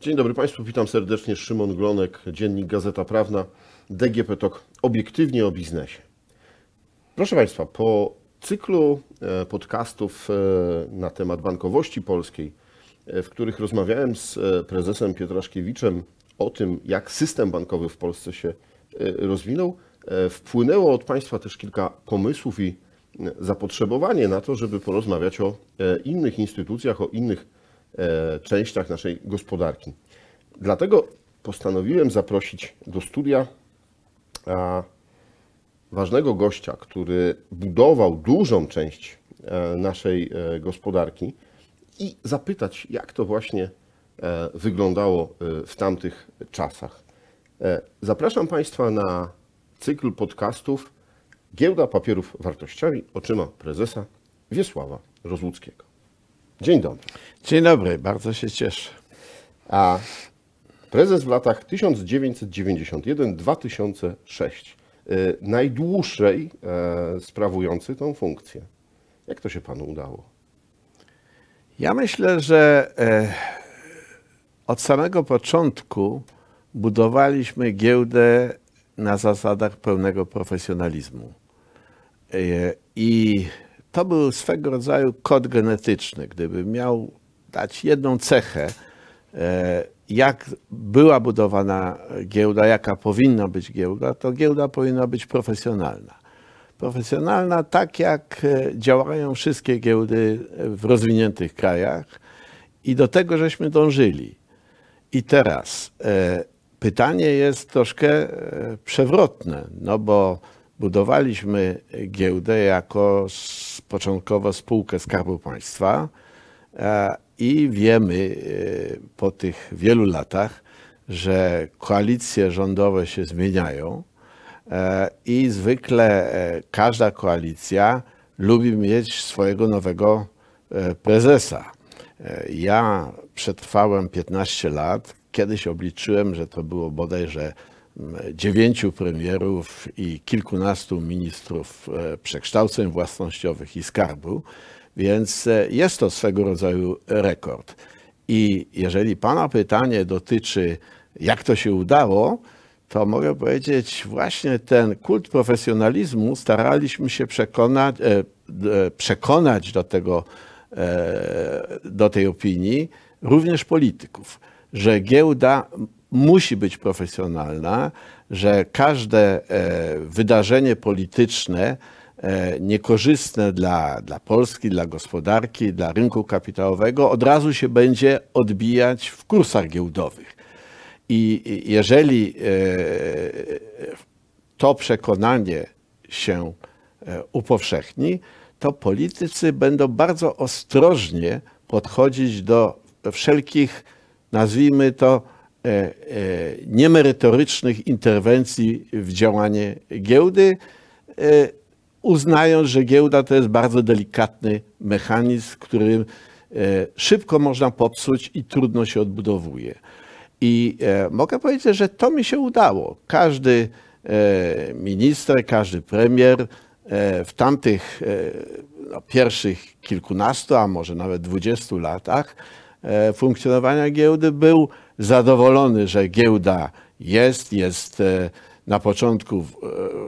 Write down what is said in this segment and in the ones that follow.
Dzień dobry Państwu, witam serdecznie. Szymon Glonek, Dziennik Gazeta Prawna, DGP TOK, obiektywnie o biznesie. Proszę Państwa, po cyklu e, podcastów e, na temat bankowości polskiej, e, w których rozmawiałem z prezesem Pietraszkiewiczem o tym, jak system bankowy w Polsce się rozwinął, wpłynęło od Państwa też kilka pomysłów i zapotrzebowanie na to, żeby porozmawiać o innych instytucjach, o innych częściach naszej gospodarki. Dlatego postanowiłem zaprosić do studia ważnego gościa, który budował dużą część e, naszej e, gospodarki i zapytać, jak to właśnie e, wyglądało w tamtych czasach. Zapraszam Państwa na cykl podcastów Giełda Papierów Wartościowych oczyma prezesa Wiesława Rozłuckiego. Dzień dobry. Dzień dobry, bardzo się cieszę. A prezes w latach 1991-2006 Y, najdłuższej e, sprawujący tą funkcję. Jak to się panu udało? Ja myślę, że e, od samego początku budowaliśmy giełdę na zasadach pełnego profesjonalizmu. E, I to był swego rodzaju kod genetyczny. Gdybym miał dać jedną cechę, jak była budowana giełda, jaka powinna być giełda, to giełda powinna być profesjonalna. Profesjonalna tak jak e, działają wszystkie giełdy w rozwiniętych krajach i do tego żeśmy dążyli. I teraz e, pytanie jest troszkę e, przewrotne, no bo budowaliśmy giełdę jako początkowo spółkę Skarbu Państwa, i wiemy e, po tych wielu latach, że koalicje rządowe się zmieniają e, i zwykle e, każda koalicja lubi mieć swojego nowego prezesa. Ja przetrwałem 15 lat. Kiedyś obliczyłem, że to było bodajże dziewięciu premierów i kilkunastu ministrów przekształceń własnościowych i skarbu. Więc e, jest to swego rodzaju rekord. I jeżeli Pana pytanie dotyczy, jak to się udało, to mogę powiedzieć, właśnie ten kult profesjonalizmu staraliśmy się przekonać, e, przekonać do, tego, e, do tej opinii również polityków, że giełda musi być profesjonalna, że każde wydarzenie polityczne E, niekorzystne dla, dla Polski, dla gospodarki, dla rynku kapitałowego, od razu się będzie odbijać w kursach giełdowych. I jeżeli e, to przekonanie się e, upowszechni, to politycy będą bardzo ostrożnie podchodzić do wszelkich, nazwijmy to, niemerytorycznych interwencji w działanie giełdy uznając, że giełda to jest bardzo delikatny mechanizm, który e, szybko można popsuć i trudno się odbudowuje. I e, mogę powiedzieć, że to mi się udało. Każdy e, minister, każdy premier w tamtych no, pierwszych kilkunastu, a może nawet dwudziestu latach funkcjonowania giełdy był zadowolony, że giełda jest, jest na początku w,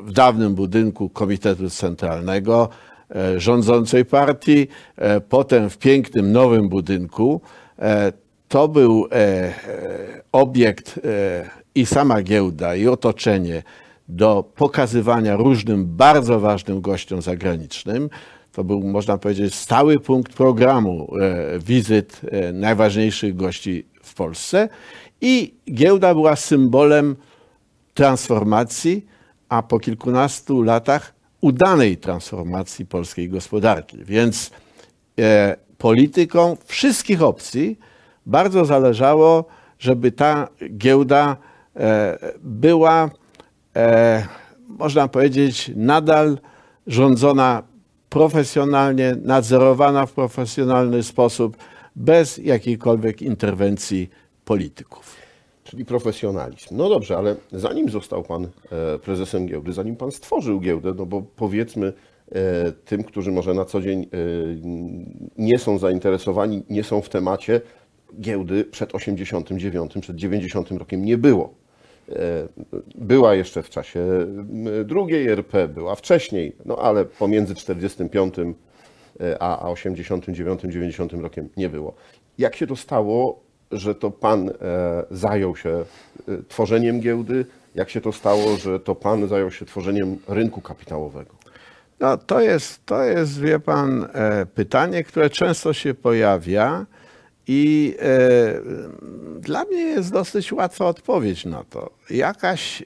w dawnym budynku Komitetu Centralnego e, rządzącej partii, e, potem w pięknym nowym budynku. E, to był obiekt i sama giełda, i otoczenie do pokazywania różnym bardzo ważnym gościom zagranicznym. To był, można powiedzieć, stały punkt programu wizyt najważniejszych gości w Polsce. I giełda była symbolem transformacji, a po kilkunastu latach udanej transformacji polskiej gospodarki. Więc e, politykom wszystkich opcji bardzo zależało, żeby ta giełda e, była, e, można powiedzieć, nadal rządzona profesjonalnie, nadzorowana w profesjonalny sposób, bez jakiejkolwiek interwencji polityków czyli profesjonalizm. No dobrze, ale zanim został Pan e, prezesem giełdy, zanim Pan stworzył giełdę, no bo powiedzmy e, tym, którzy może na co dzień e, nie są zainteresowani, nie są w temacie, giełdy przed 89, przed 90 rokiem nie było. E, Była jeszcze w czasie drugiej RP, była wcześniej, no ale pomiędzy 45 e, a a 89, 90 rokiem nie było. Jak się to stało, że to pan e, zajął się tworzeniem giełdy? Jak się to stało, że to pan zajął się tworzeniem rynku kapitałowego? No, to jest, to jest, wie pan, pytanie, które często się pojawia i e, dla mnie jest dosyć łatwa odpowiedź na to. Jakaś e,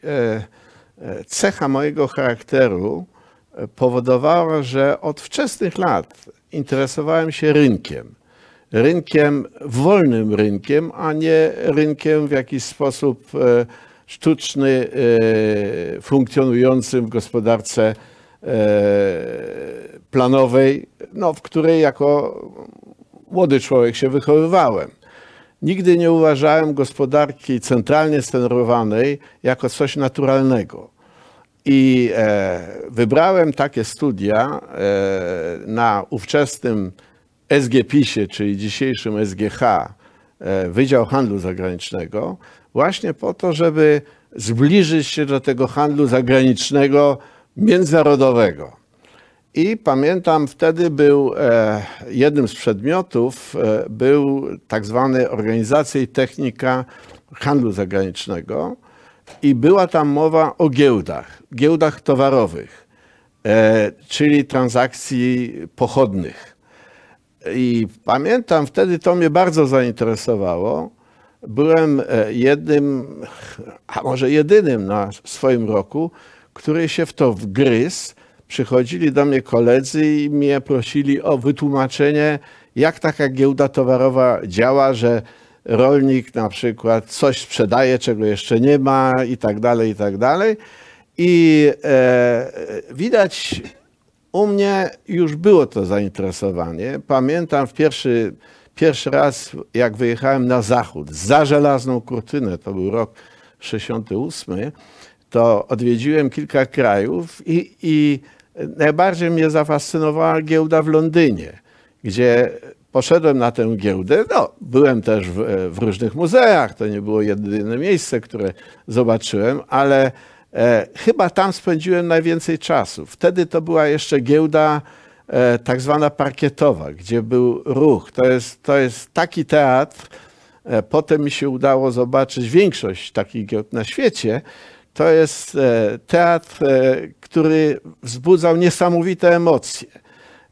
e, cecha mojego charakteru e, powodowała, że od wczesnych lat interesowałem się rynkiem. Rynkiem, wolnym rynkiem, a nie rynkiem w jakiś sposób e, sztuczny, e, funkcjonującym w gospodarce e, planowej, no, w której jako młody człowiek się wychowywałem. Nigdy nie uważałem gospodarki centralnie sterowanej jako coś naturalnego. I e, wybrałem takie studia e, na ówczesnym SGPiS-ie, czyli dzisiejszym SGH, e, Wydział Handlu Zagranicznego, właśnie po to, żeby zbliżyć się do tego handlu zagranicznego międzynarodowego. I pamiętam, wtedy był e, jednym z przedmiotów e, był tak zwany organizacja i technika handlu zagranicznego i była tam mowa o giełdach, giełdach towarowych, e, czyli transakcji pochodnych. I pamiętam, wtedy to mnie bardzo zainteresowało. Byłem e, jednym, a może jedynym na swoim roku, który się w to wgryzł. Przychodzili do mnie koledzy i mnie prosili o wytłumaczenie, jak taka giełda towarowa działa, że rolnik na przykład coś sprzedaje, czego jeszcze nie ma i tak dalej, i tak dalej. I e, widać u mnie już było to zainteresowanie. Pamiętam w pierwszy, pierwszy raz, jak wyjechałem na zachód, za żelazną kurtynę, to był rok 68, to odwiedziłem kilka krajów i, i najbardziej mnie zafascynowała giełda w Londynie, gdzie poszedłem na tę giełdę. No, byłem też w, w różnych muzeach, to nie było jedyne miejsce, które zobaczyłem, ale e, chyba tam spędziłem najwięcej czasu. Wtedy to była jeszcze giełda e, tak zwana parkietowa, gdzie był ruch. To jest, to jest taki teatr, e, potem mi się udało zobaczyć większość takich giełd na świecie, to jest e, teatr, e, który wzbudzał niesamowite emocje.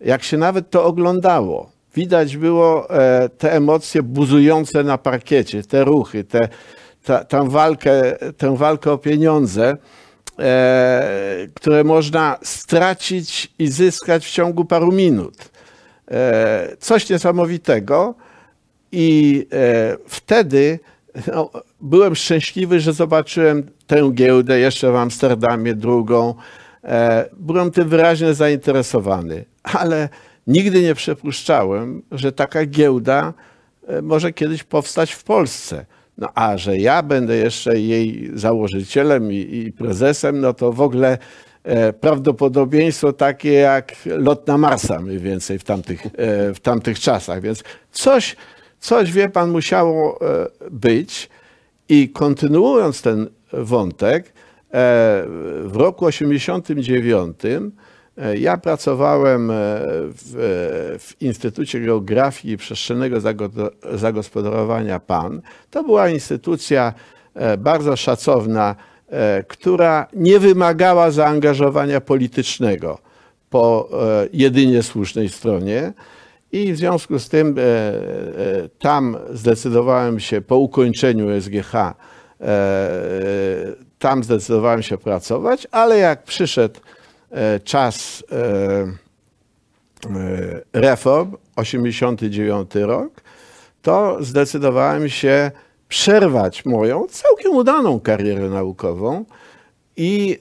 Jak się nawet to oglądało, widać było e, te emocje buzujące na parkiecie, te ruchy, te, ta, tę, walkę, tę walkę o pieniądze, które można stracić i zyskać w ciągu paru minut. Coś niesamowitego. I wtedy no, byłem szczęśliwy, że zobaczyłem tę giełdę jeszcze w Amsterdamie, drugą. E, byłem tym wyraźnie zainteresowany, ale nigdy nie przypuszczałem, że taka giełda e, może kiedyś powstać w Polsce. No a że ja będę jeszcze jej założycielem i, i prezesem, no to w ogóle e, prawdopodobieństwo takie jak lot na Marsa mniej więcej w tamtych, w tamtych czasach. Więc coś, coś, wie pan, musiało być. I kontynuując ten wątek, e, w roku 89 e, ja pracowałem e, w, w, Instytucie Geografii i Przestrzennego Zagospodarowania PAN. To była instytucja bardzo szacowna, która nie wymagała zaangażowania politycznego po jedynie słusznej stronie. I w związku z tym e, e, tam zdecydowałem się po ukończeniu SGH, e, tam zdecydowałem się pracować, ale jak przyszedł czas reform, 89 rok, to zdecydowałem się przerwać moją całkiem udaną karierę naukową i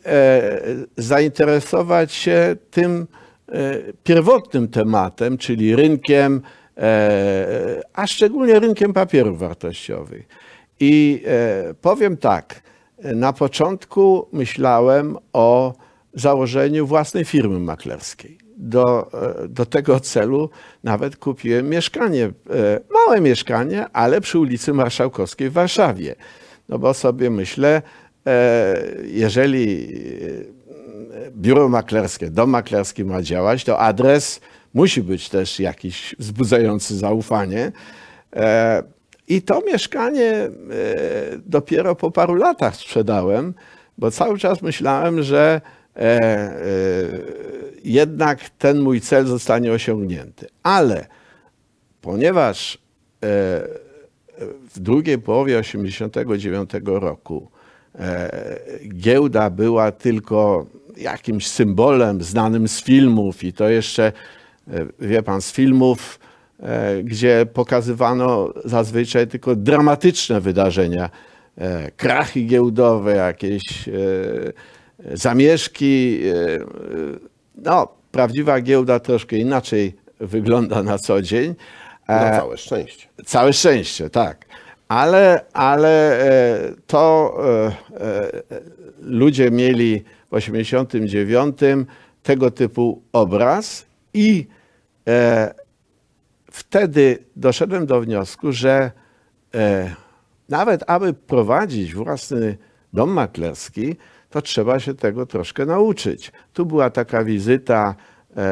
zainteresować się tym, pierwotnym tematem, czyli rynkiem, e, a szczególnie rynkiem papierów wartościowych. I e, powiem tak, na początku myślałem o założeniu własnej firmy maklerskiej. do, e, do tego celu nawet kupiłem mieszkanie, e, małe mieszkanie, ale przy ulicy Marszałkowskiej w Warszawie. No bo sobie myślę, e, jeżeli biuro maklerskie, dom maklerski ma działać, to adres musi być też jakiś wzbudzający zaufanie. I to mieszkanie dopiero po paru latach sprzedałem, bo cały czas myślałem, że jednak ten mój cel zostanie osiągnięty. Ale ponieważ e, w drugiej połowie 1989 roku e, giełda była tylko jakimś symbolem znanym z filmów i to jeszcze, e, wie pan, z filmów, gdzie pokazywano zazwyczaj tylko dramatyczne wydarzenia, krachy giełdowe, jakieś zamieszki, no, prawdziwa giełda troszkę inaczej wygląda na co dzień. Na e, całe szczęście. Całe szczęście, tak. Ale, ale e, to e, ludzie mieli w 89 tego typu obraz i wtedy doszedłem do wniosku, że nawet aby prowadzić własny dom maklerski, to trzeba się tego troszkę nauczyć. Tu była taka wizyta e, e,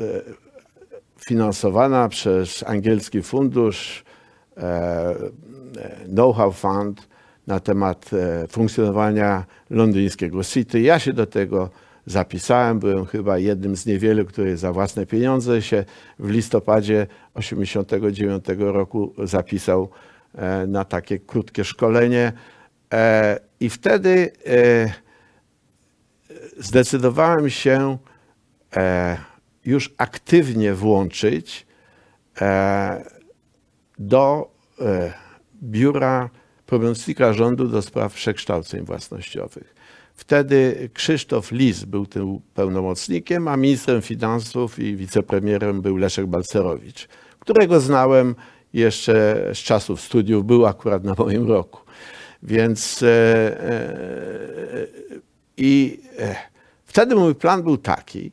e, finansowana przez angielski fundusz e, Know-how Fund na temat e, funkcjonowania londyńskiego City. Ja się do tego zapisałem. Byłem chyba jednym z niewielu, który za własne pieniądze się w listopadzie 1989 roku zapisał E, na takie krótkie szkolenie. E, I wtedy e, zdecydowałem się już aktywnie włączyć do biura pełnomocnika rządu do spraw przekształceń własnościowych. Wtedy Krzysztof Lis był tym pełnomocnikiem, a ministrem finansów i wicepremierem był Leszek Balcerowicz, którego znałem jeszcze z czasów studiów był akurat na moim roku. Więc e, e, i e, wtedy mój plan był taki,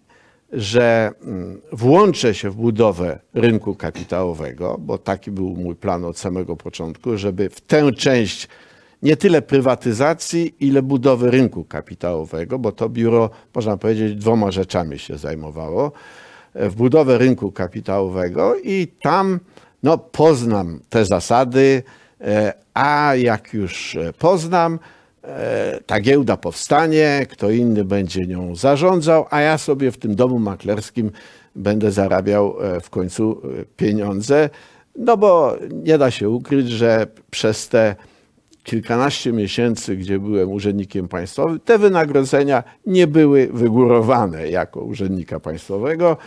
że mm, włączę się w budowę rynku kapitałowego, bo taki był mój plan od samego początku, żeby w tę część nie tyle prywatyzacji, ile budowy rynku kapitałowego, bo to biuro, można powiedzieć, dwoma rzeczami się zajmowało. W budowę rynku kapitałowego i tam no poznam te zasady, e, a jak już e, poznam, ta giełda powstanie, kto inny będzie nią zarządzał, a ja sobie w tym domu maklerskim będę zarabiał w końcu pieniądze. No bo nie da się ukryć, że przez te kilkanaście miesięcy, gdzie byłem urzędnikiem państwowym, te wynagrodzenia nie były wygórowane jako urzędnika państwowego.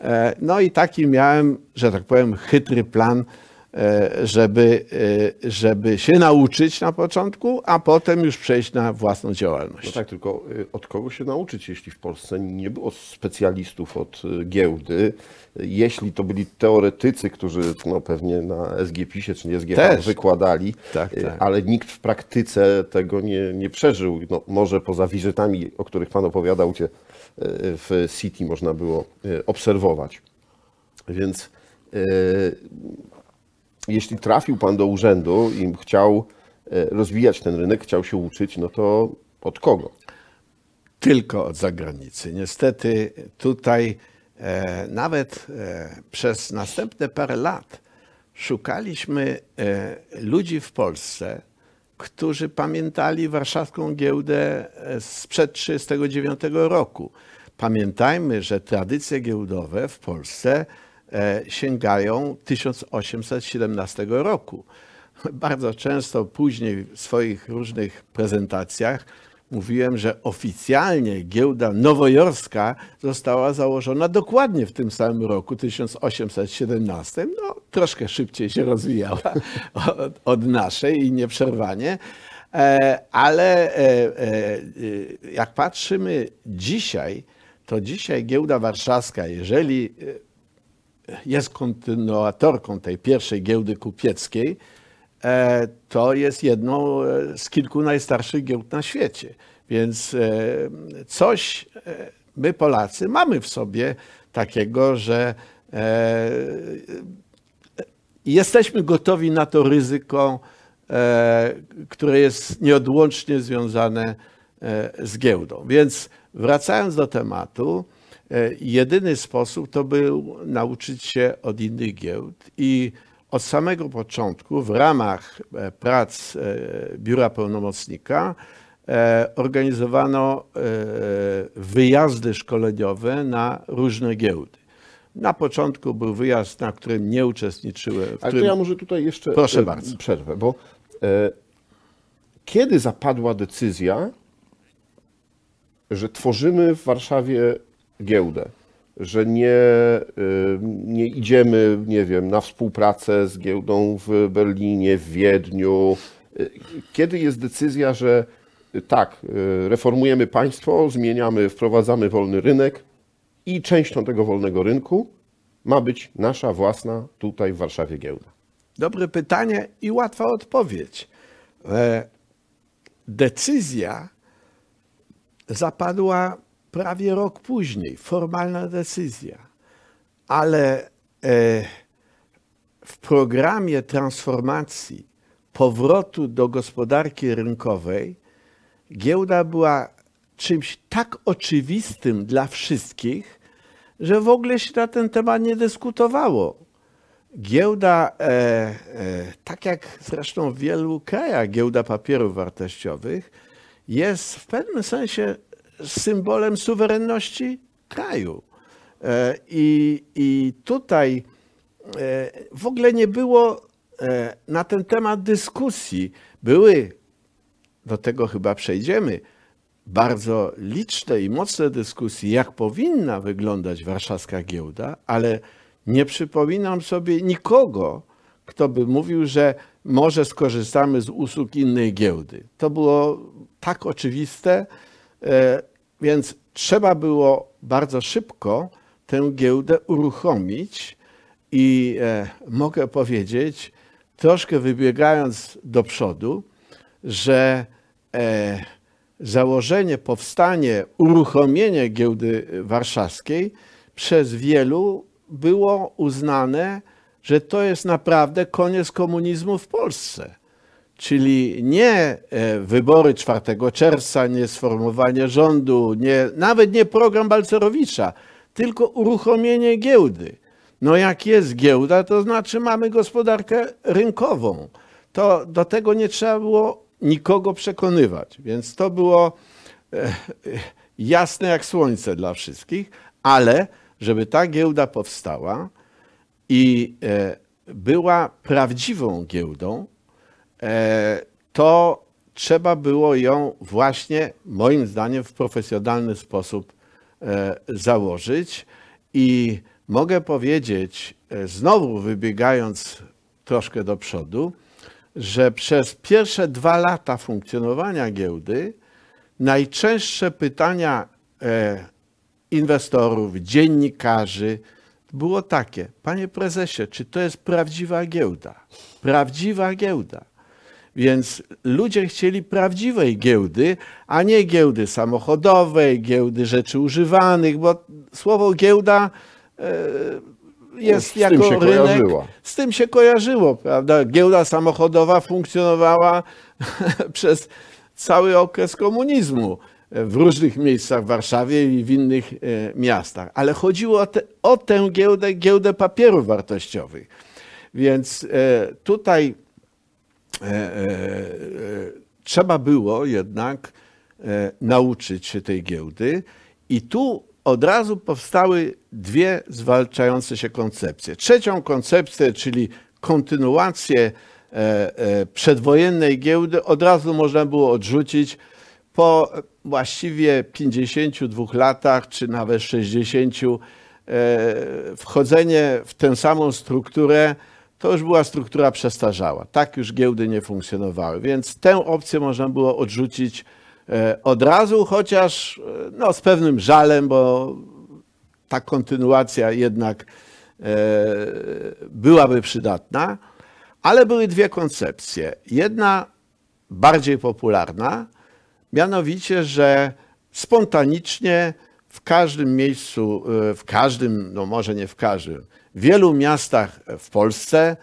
E, no i taki miałem, że tak powiem, chytry plan, e, żeby, e, żeby się nauczyć na początku, a potem już przejść na własną działalność. No tak, tylko od kogo się nauczyć, jeśli w Polsce nie było specjalistów od giełdy? Jeśli to byli teoretycy, którzy no, pewnie na SGPisie czy nie SGP wykładali, tak, tak. ale nikt w praktyce tego nie, nie przeżył. No, może poza wizytami, o których Pan opowiadał, gdzie w City można było e, obserwować. Więc e, jeśli trafił Pan do urzędu i chciał e, rozwijać ten rynek, chciał się uczyć, no to od kogo? Tylko od zagranicy. Niestety tutaj nawet przez następne parę lat szukaliśmy ludzi w Polsce, którzy pamiętali warszawską giełdę sprzed 1939 roku. Pamiętajmy, że tradycje giełdowe w Polsce e, sięgają 1817 roku. Bardzo często później w swoich różnych prezentacjach mówiłem, że oficjalnie giełda nowojorska została założona dokładnie w tym samym roku, 1817. No, troszkę szybciej się rozwijała od, od naszej i nieprzerwanie. E, ale e, jak patrzymy dzisiaj, to dzisiaj giełda warszawska, jeżeli e, jest kontynuatorką tej pierwszej giełdy kupieckiej, e, to jest jedną e, z kilku najstarszych giełd na świecie. Więc e, coś my Polacy mamy w sobie takiego, że jesteśmy gotowi na to ryzyko, które jest nieodłącznie związane z giełdą. Więc wracając do tematu, jedyny sposób to był nauczyć się od innych giełd i od samego początku w ramach e, prac e, Biura Pełnomocnika e, organizowano e, wyjazdy szkoleniowe na różne giełdy. Na początku był wyjazd, na którym nie uczestniczyłem. W Ale którym... to ja może tutaj jeszcze Proszę e, bardzo. przerwę, bo e, kiedy zapadła decyzja, że tworzymy w Warszawie giełdę, że nie, e, nie idziemy, nie wiem, na współpracę z giełdą w Berlinie, w Wiedniu. E, Kiedy jest decyzja, że e, tak, reformujemy państwo, zmieniamy, wprowadzamy wolny rynek i częścią tego wolnego rynku ma być nasza własna tutaj w Warszawie giełda. Dobre pytanie i łatwa odpowiedź. E, Decyzja zapadła prawie rok później, formalna decyzja, ale e, w programie transformacji powrotu do gospodarki rynkowej giełda była czymś tak oczywistym dla wszystkich, że w ogóle się na ten temat nie dyskutowało. Giełda, e, e, tak jak zresztą w wielu krajach, giełda papierów wartościowych jest w pewnym sensie symbolem suwerenności kraju. E, I, I tutaj e, w ogóle nie było e, na ten temat dyskusji. Były, do tego chyba przejdziemy, bardzo liczne i mocne dyskusje, jak powinna wyglądać warszawska giełda, ale nie przypominam sobie nikogo, kto by mówił, że może skorzystamy z usług innej giełdy. To było tak oczywiste, więc trzeba było bardzo szybko tę giełdę uruchomić i e, mogę powiedzieć, troszkę wybiegając do przodu, że e, założenie, powstanie, uruchomienie giełdy warszawskiej przez wielu było uznane, że to jest naprawdę koniec komunizmu w Polsce. Czyli nie e, wybory 4 czerwca, nie sformowanie rządu, nie, nawet nie program Balcerowicza, tylko uruchomienie giełdy. No jak jest giełda, to znaczy mamy gospodarkę rynkową. To do tego nie trzeba było nikogo przekonywać. Więc to było e, jasne jak słońce dla wszystkich, ale żeby ta giełda powstała i e, była prawdziwą giełdą, to trzeba było ją właśnie, moim zdaniem, w profesjonalny sposób e, założyć. I mogę powiedzieć, e, znowu wybiegając troszkę do przodu, że przez pierwsze dwa lata funkcjonowania giełdy najczęstsze pytania e, inwestorów, dziennikarzy było takie: Panie prezesie, czy to jest prawdziwa giełda? Prawdziwa giełda. Więc ludzie chcieli prawdziwej giełdy, a nie giełdy samochodowej, giełdy rzeczy używanych, bo słowo giełda e, jest z tym jako się rynek. kojarzyło. Z tym się kojarzyło, prawda? Giełda samochodowa funkcjonowała przez cały okres komunizmu w różnych miejscach w Warszawie i w innych e, miastach. Ale chodziło o, te, o tę giełdę, giełdę papierów wartościowych. Więc e, tutaj trzeba było jednak e, nauczyć się tej giełdy i tu od razu powstały dwie zwalczające się koncepcje. Trzecią koncepcję, czyli kontynuację e, e, przedwojennej giełdy, od razu można było odrzucić po właściwie 52 latach, czy nawet 60, e, wchodzenie w tę samą strukturę to już była struktura przestarzała. Tak już giełdy nie funkcjonowały, więc tę opcję można było odrzucić e, od razu, chociaż e, no, z pewnym żalem, bo ta kontynuacja jednak e, byłaby przydatna, ale były dwie koncepcje. Jedna bardziej popularna, Mianowicie, że spontanicznie w każdym miejscu, w każdym, no może nie w każdym, w wielu miastach w Polsce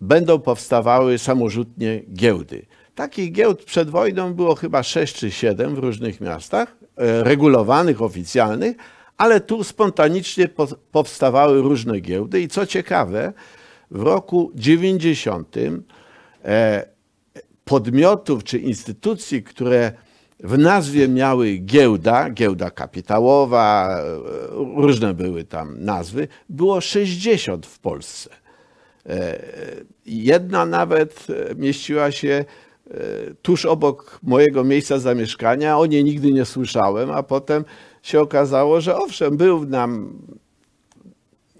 będą powstawały samorzutnie giełdy. Takich giełd przed wojną było chyba 6 czy 7 w różnych miastach, e, regulowanych, oficjalnych, ale tu spontanicznie po- powstawały różne giełdy i co ciekawe, w roku 90 e, podmiotów czy instytucji, które w nazwie miały giełda, giełda kapitałowa, e, różne były tam nazwy, było 60 w Polsce. E, Jedna nawet e, mieściła się tuż obok mojego miejsca zamieszkania. O niej nigdy nie słyszałem, a potem się okazało, że owszem, był nam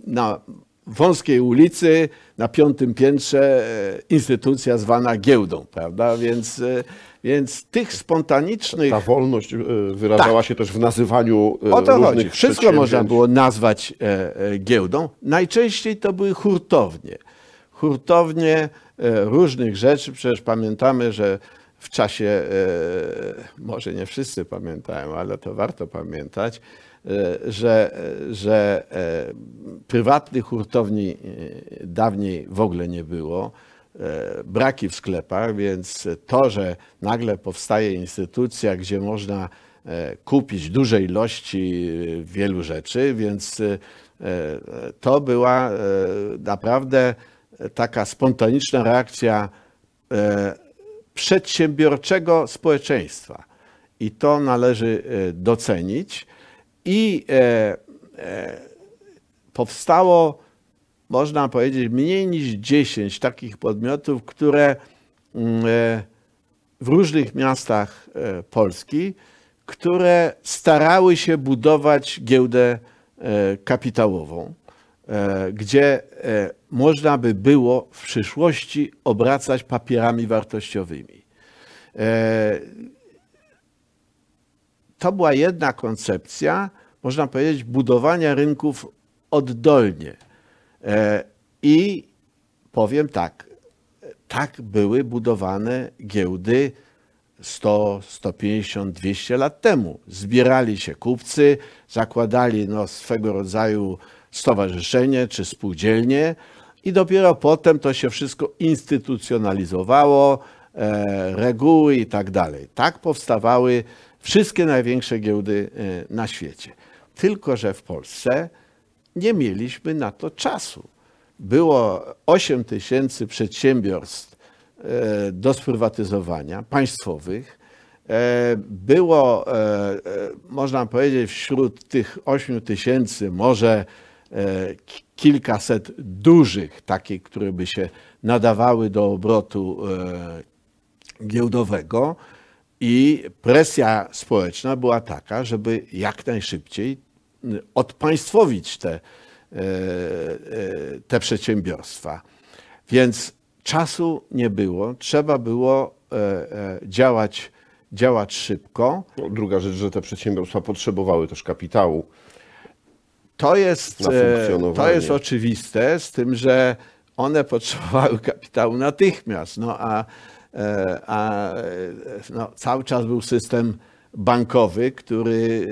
na wąskiej ulicy, na piątym piętrze e, instytucja zwana giełdą, prawda? Więc, e, więc tych spontanicznych... Ta wolność e, wyrażała się też w nazywaniu O to różnych chodzi. Wszystko można było nazwać giełdą. Najczęściej to były hurtownie. Hurtownie różnych rzeczy. Przecież pamiętamy, że w czasie, może nie wszyscy pamiętają, ale to warto pamiętać, że, że e, prywatnych hurtowni e, dawniej w ogóle nie było e, braki w sklepach, więc to, że nagle powstaje instytucja, gdzie można e, kupić duże ilości e, wielu rzeczy, więc e, e, to była e, naprawdę taka spontaniczna reakcja e, przedsiębiorczego społeczeństwa. I to należy e, docenić. I e, e, powstało, można powiedzieć, mniej niż 10 takich podmiotów, które mm, e, w różnych miastach e, Polski, które starały się budować giełdę e, kapitałową, gdzie można by było w przyszłości obracać papierami wartościowymi. To była jedna koncepcja, można powiedzieć, budowania rynków oddolnie. E, I powiem tak, tak były budowane giełdy 100, 150, 200 lat temu. Zbierali się kupcy, zakładali no, swego rodzaju stowarzyszenie czy spółdzielnie i dopiero potem to się wszystko instytucjonalizowało, e, reguły i tak dalej. Tak powstawały wszystkie największe giełdy e, na świecie. Tylko, że w Polsce nie mieliśmy na to czasu. Było 8 tysięcy przedsiębiorstw e, do sprywatyzowania, państwowych. E, Było, e, można powiedzieć, wśród tych 8 tysięcy może ki- kilkaset dużych, takich, które by się nadawały do obrotu giełdowego i presja społeczna była taka, żeby jak najszybciej odpaństwowić te, e, e, te przedsiębiorstwa. Więc czasu nie było, trzeba było e, działać, działać szybko. No, Druga rzecz, że te przedsiębiorstwa potrzebowały też kapitału. To jest, to jest oczywiste, z tym, że one potrzebowały kapitału natychmiast, no a, a no, cały czas był system bankowy, który,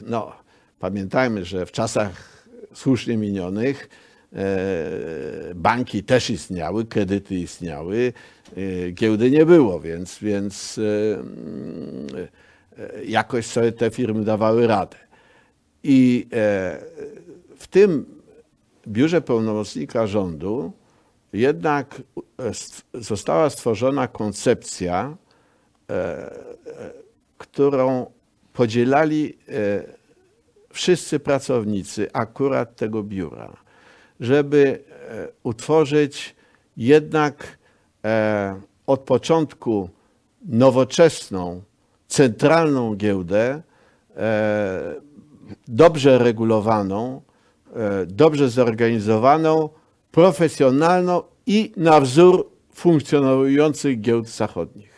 e, no, pamiętajmy, że w czasach słusznie minionych e, banki też istniały, kredyty istniały, e, giełdy nie było, więc, więc e, jakoś sobie te firmy dawały radę. I e, w tym biurze pełnomocnika rządu jednak e, została stworzona koncepcja, którą podzielali e, wszyscy pracownicy akurat tego biura, żeby e, utworzyć jednak e, od początku nowoczesną, centralną giełdę, e, dobrze regulowaną, e, dobrze zorganizowaną, profesjonalną i na wzór funkcjonujących giełd zachodnich.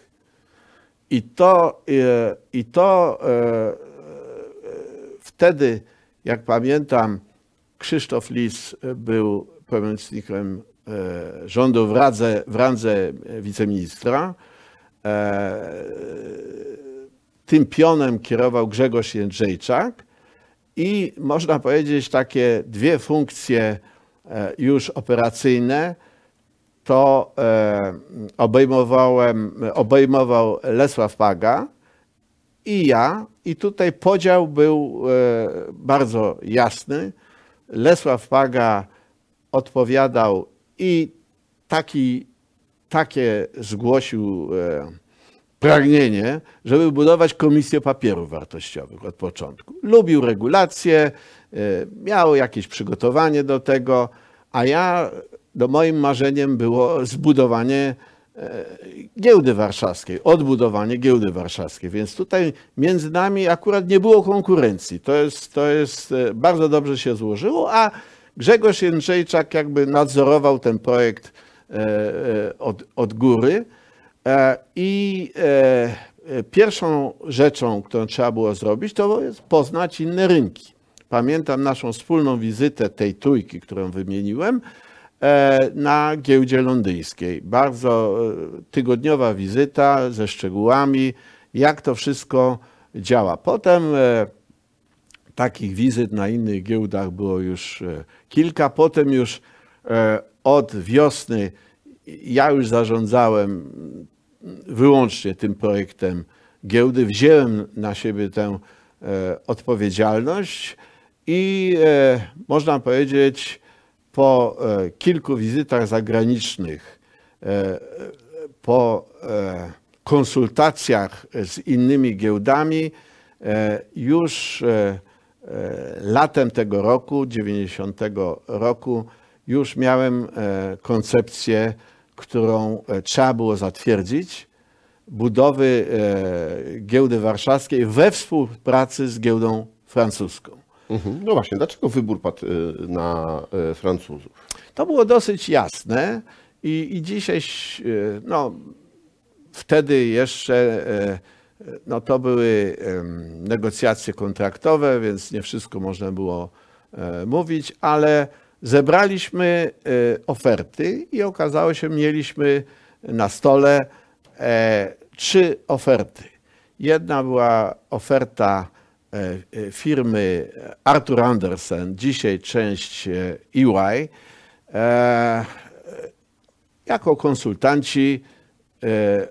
I to, e, i to e, e, wtedy, jak pamiętam, Krzysztof Lis był pełnomocnikiem rządu w Radze, w randze wiceministra. Tym pionem kierował Grzegorz Jędrzejczak. I można powiedzieć takie dwie funkcje już operacyjne to e, obejmowałem, obejmował Lesław Paga i ja i tutaj podział był e, bardzo jasny. Lesław Paga odpowiadał i taki, takie zgłosił e, pragnienie, żeby budować komisję papierów wartościowych od początku. Lubił regulacje, miał jakieś przygotowanie do tego, a ja, do moim marzeniem było zbudowanie e, giełdy warszawskiej, odbudowanie giełdy warszawskiej. Więc tutaj między nami akurat nie było konkurencji. To jest, to jest e, bardzo dobrze się złożyło, a Grzegorz Jędrzejczak jakby nadzorował ten projekt e, od, od góry. I pierwszą rzeczą, którą trzeba było zrobić, to jest poznać inne rynki. Pamiętam naszą wspólną wizytę tej trójki, którą wymieniłem, na giełdzie londyńskiej. Bardzo e, tygodniowa wizyta ze szczegółami, jak to wszystko działa. Potem e, takich wizyt na innych giełdach było już e, kilka. Potem już e, od wiosny ja już zarządzałem wyłącznie tym projektem giełdy. Wziąłem na siebie tę e, odpowiedzialność i e, można powiedzieć, po e, kilku wizytach zagranicznych, e, po e, konsultacjach z innymi giełdami, już latem tego roku, 90 roku, już miałem koncepcję, którą trzeba było zatwierdzić, budowy giełdy warszawskiej we współpracy z giełdą francuską. Mhm. No właśnie, dlaczego wybór padł e, na e, Francuzów? To było dosyć jasne i, i dzisiaj, e, no, wtedy jeszcze, no to były negocjacje kontraktowe, więc nie wszystko można było e, mówić, ale zebraliśmy e, oferty i okazało się, mieliśmy na stole e, trzy oferty. Jedna była oferta firmy Arthur Andersen, dzisiaj część e, EY, e, jako konsultanci e,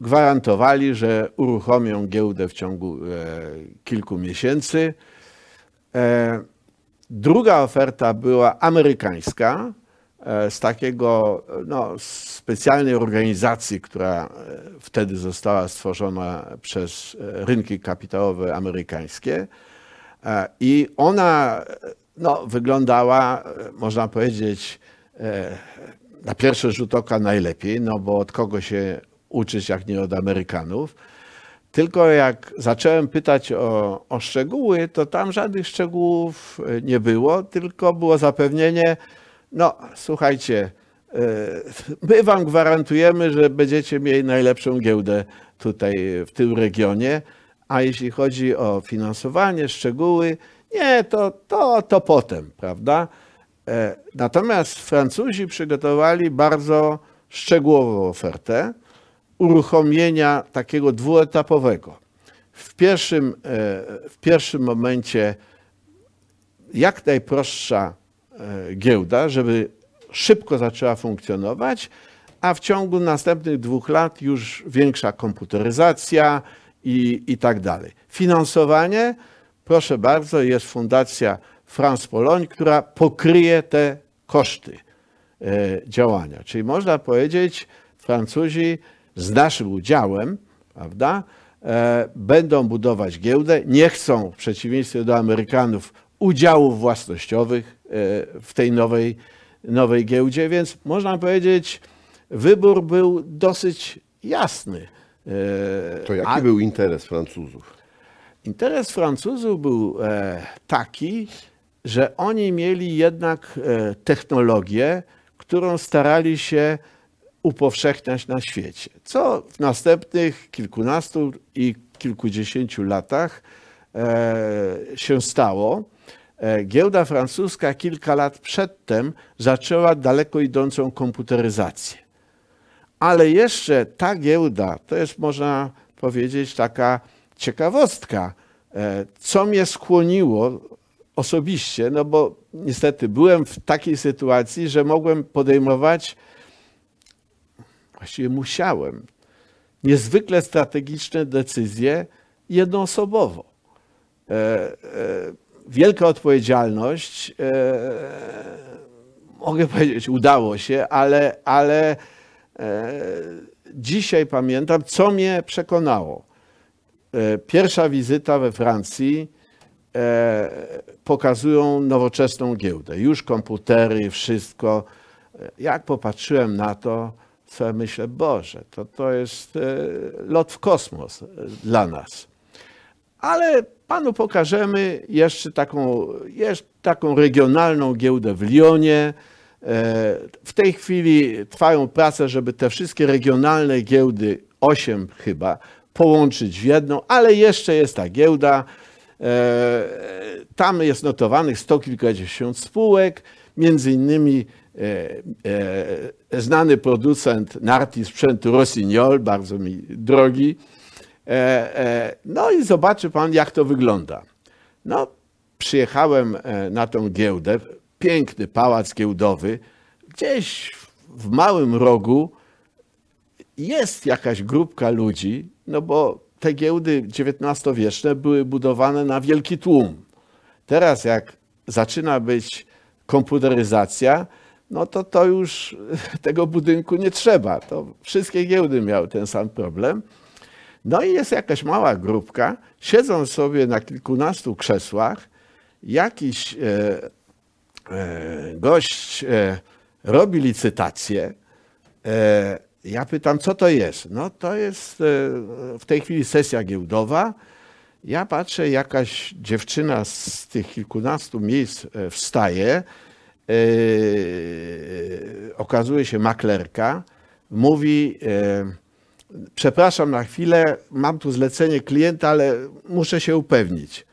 gwarantowali, że uruchomią giełdę w ciągu e, kilku miesięcy. E, Druga oferta była amerykańska, e, z takiego no, specjalnej organizacji, która e, wtedy została stworzona przez e, rynki kapitałowe amerykańskie. E, I ona e, no, wyglądała, e, można powiedzieć, e, na pierwszy rzut oka najlepiej, no bo od kogo się uczyć, jak nie od Amerykanów. Tylko jak zacząłem pytać o, o szczegóły, to tam żadnych szczegółów e, nie było, tylko było zapewnienie, no słuchajcie, e, my wam gwarantujemy, że będziecie mieli najlepszą giełdę tutaj w tym regionie, a jeśli chodzi o finansowanie, szczegóły, nie, to, to, to potem, prawda? E, Natomiast Francuzi przygotowali bardzo szczegółową ofertę uruchomienia takiego dwuetapowego. W pierwszym, e, w pierwszym momencie jak najprostsza giełda, żeby szybko zaczęła funkcjonować, a w ciągu następnych dwóch lat już większa komputeryzacja i, i tak dalej. Finansowanie, proszę bardzo, jest Fundacja France Pologne, która pokryje te koszty e, działania. Czyli można powiedzieć, Francuzi z naszym udziałem, prawda, e, będą budować giełdę, nie chcą w przeciwieństwie do Amerykanów udziałów własnościowych e, w tej nowej, nowej giełdzie, więc można powiedzieć, wybór był dosyć jasny. E, To jaki a- był interes Francuzów? Interes Francuzów był e, taki, że oni mieli jednak e, technologię, którą starali się upowszechniać na świecie. Co w następnych kilkunastu i kilkudziesięciu latach e, się stało. E, Giełda francuska kilka lat przedtem zaczęła daleko idącą komputeryzację. Ale jeszcze ta giełda, to jest można powiedzieć taka ciekawostka, e, co mnie skłoniło osobiście, no bo niestety byłem w takiej sytuacji, że mogłem podejmować, właściwie musiałem, niezwykle strategiczne decyzje jednoosobowo. E, wielka odpowiedzialność, mogę powiedzieć, udało się, ale, ale dzisiaj pamiętam, co mnie przekonało. Pierwsza wizyta we Francji, E, pokazują nowoczesną giełdę. Już komputery, wszystko. Jak popatrzyłem na to, sobie myślę, Boże, to, to jest e, lot w kosmos e, dla nas. Ale panu pokażemy jeszcze taką, jeszcze taką regionalną giełdę w Lyonie. W tej chwili trwają prace, żeby te wszystkie regionalne giełdy, osiem chyba, połączyć w jedną, ale jeszcze jest ta giełda. E, tam jest notowanych sto kilkadziesiąt spółek, między innymi e, e, znany producent narti sprzętu Rossignol, bardzo mi drogi. No i zobaczy pan, jak to wygląda. No, przyjechałem na tą giełdę, piękny pałac giełdowy, gdzieś w małym rogu jest jakaś grupka ludzi, no bo te giełdy XIX-wieczne były budowane na wielki tłum. Teraz jak zaczyna być komputeryzacja, no to to już tego budynku nie trzeba. To wszystkie giełdy miały ten sam problem. No i jest jakaś mała grupka, siedzą sobie na kilkunastu krzesłach, jakiś e, e, gość e, robi licytację, e, ja pytam, co to jest? No to jest e, w tej chwili sesja giełdowa. Ja patrzę, jakaś dziewczyna z tych kilkunastu miejsc e, wstaje, okazuje się maklerka, mówi, przepraszam na chwilę, mam tu zlecenie klienta, ale muszę się upewnić.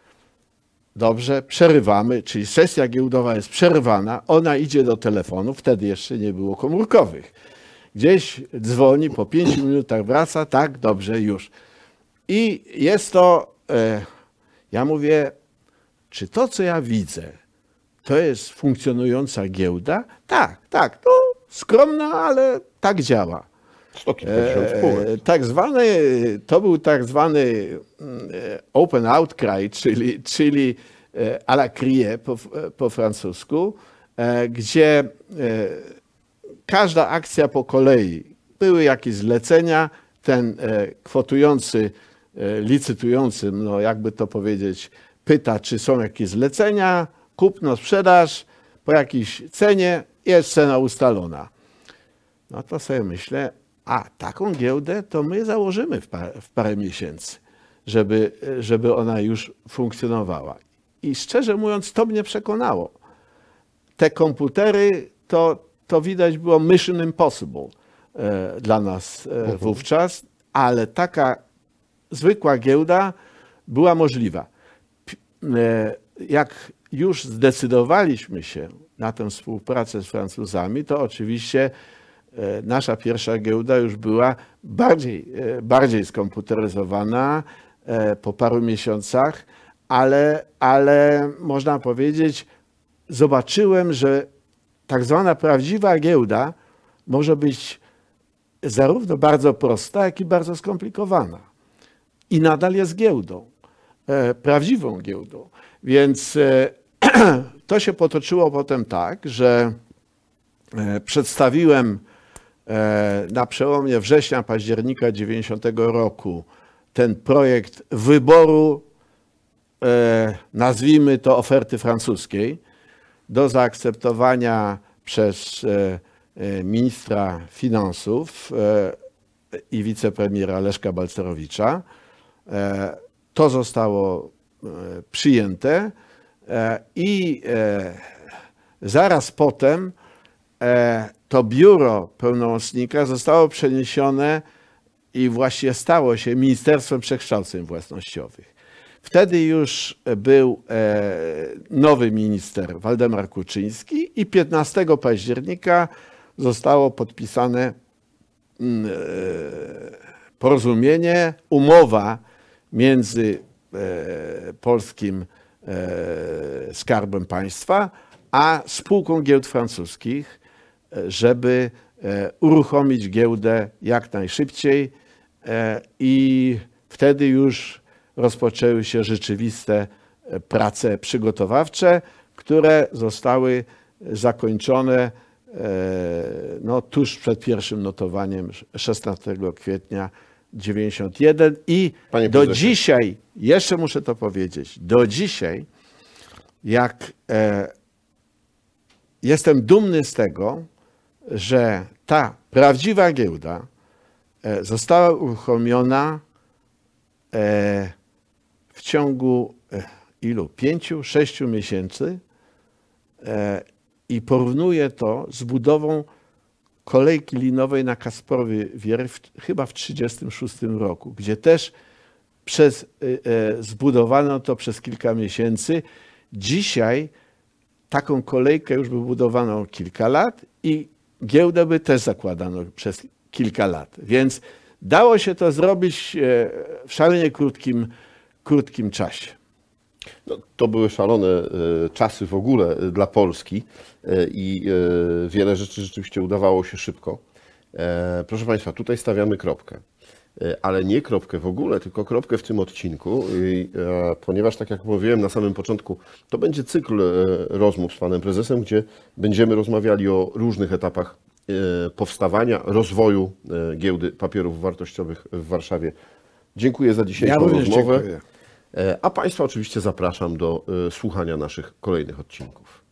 Dobrze, przerywamy, czyli sesja giełdowa jest przerywana, ona idzie do telefonu, wtedy jeszcze nie było komórkowych gdzieś dzwoni, po pięciu minutach wraca, tak, dobrze, już. I jest to, e, ja mówię, czy to, co ja widzę, to jest funkcjonująca giełda? Tak, tak, to skromna, ale tak działa. E, tak zwany, to był tak zwany mm, e, open outcry, czyli, czyli e, à la crie po, po francusku, gdzie każda akcja po kolei. Były jakieś zlecenia, ten kwotujący, licytujący, no jakby to powiedzieć, pyta, czy są jakieś zlecenia, kupno, sprzedaż, po jakiejś cenie jest cena ustalona. No to sobie myślę, a taką giełdę to my założymy w parę, w parę miesięcy, żeby, żeby ona już funkcjonowała. I szczerze mówiąc, to mnie przekonało. Te komputery to to widać było mission impossible e, dla nas e, mhm. wówczas, ale taka zwykła giełda była możliwa. E, jak już zdecydowaliśmy się na tę współpracę z Francuzami, to oczywiście nasza pierwsza giełda już była bardziej, bardziej skomputeryzowana po paru miesiącach, ale, ale można powiedzieć, zobaczyłem, że tak zwana prawdziwa giełda może być zarówno bardzo prosta, jak i bardzo skomplikowana. I nadal jest giełdą, e, prawdziwą giełdą. Więc e, to się potoczyło potem tak, że e, przedstawiłem e, na przełomie września, października 90 roku ten projekt wyboru, e, nazwijmy to oferty francuskiej do zaakceptowania przez e, e, ministra finansów e, i wicepremiera Leszka Balcerowicza. To zostało przyjęte i zaraz potem to biuro pełnomocnika zostało przeniesione i właściwie stało się Ministerstwem Przekształceń Własnościowych. Wtedy już był e, nowy minister Waldemar Kuczyński i 15 października zostało podpisane mm, e, porozumienie, umowa między e, polskim Skarbem Państwa a spółką giełd francuskich, żeby e, uruchomić giełdę jak najszybciej e, i wtedy już rozpoczęły się rzeczywiste e, prace przygotowawcze, które zostały zakończone no, tuż przed pierwszym notowaniem 16 kwietnia 91 i Panie do prezesie. dzisiaj, jeszcze muszę to powiedzieć, do dzisiaj jak e, jestem dumny z tego, że ta prawdziwa giełda e, została uruchomiona e, w ciągu e, ilu? Pięciu, sześciu miesięcy i porównuję to z budową kolejki linowej na Kasprowie Wiery w, chyba w 1936 roku, gdzie też przez, zbudowano to przez kilka miesięcy. Dzisiaj taką kolejkę już by budowano kilka lat i giełdę by też zakładano przez kilka lat. Więc dało się to zrobić e, w szalenie krótkim, krótkim czasie. No, to były szalone e, czasy w ogóle e, dla Polski i wiele rzeczy rzeczywiście udawało się szybko. Proszę Państwa, tutaj stawiamy kropkę. E, Ale nie kropkę w ogóle, tylko kropkę w tym odcinku, I, e, ponieważ tak jak mówiłem na samym początku, to będzie cykl e, rozmów z Panem Prezesem, gdzie będziemy rozmawiali o różnych etapach e, powstawania, rozwoju e, giełdy papierów wartościowych w Warszawie. Dziękuję za dzisiejszą również rozmowę. dziękuję. E, A Państwa oczywiście zapraszam do słuchania naszych kolejnych odcinków.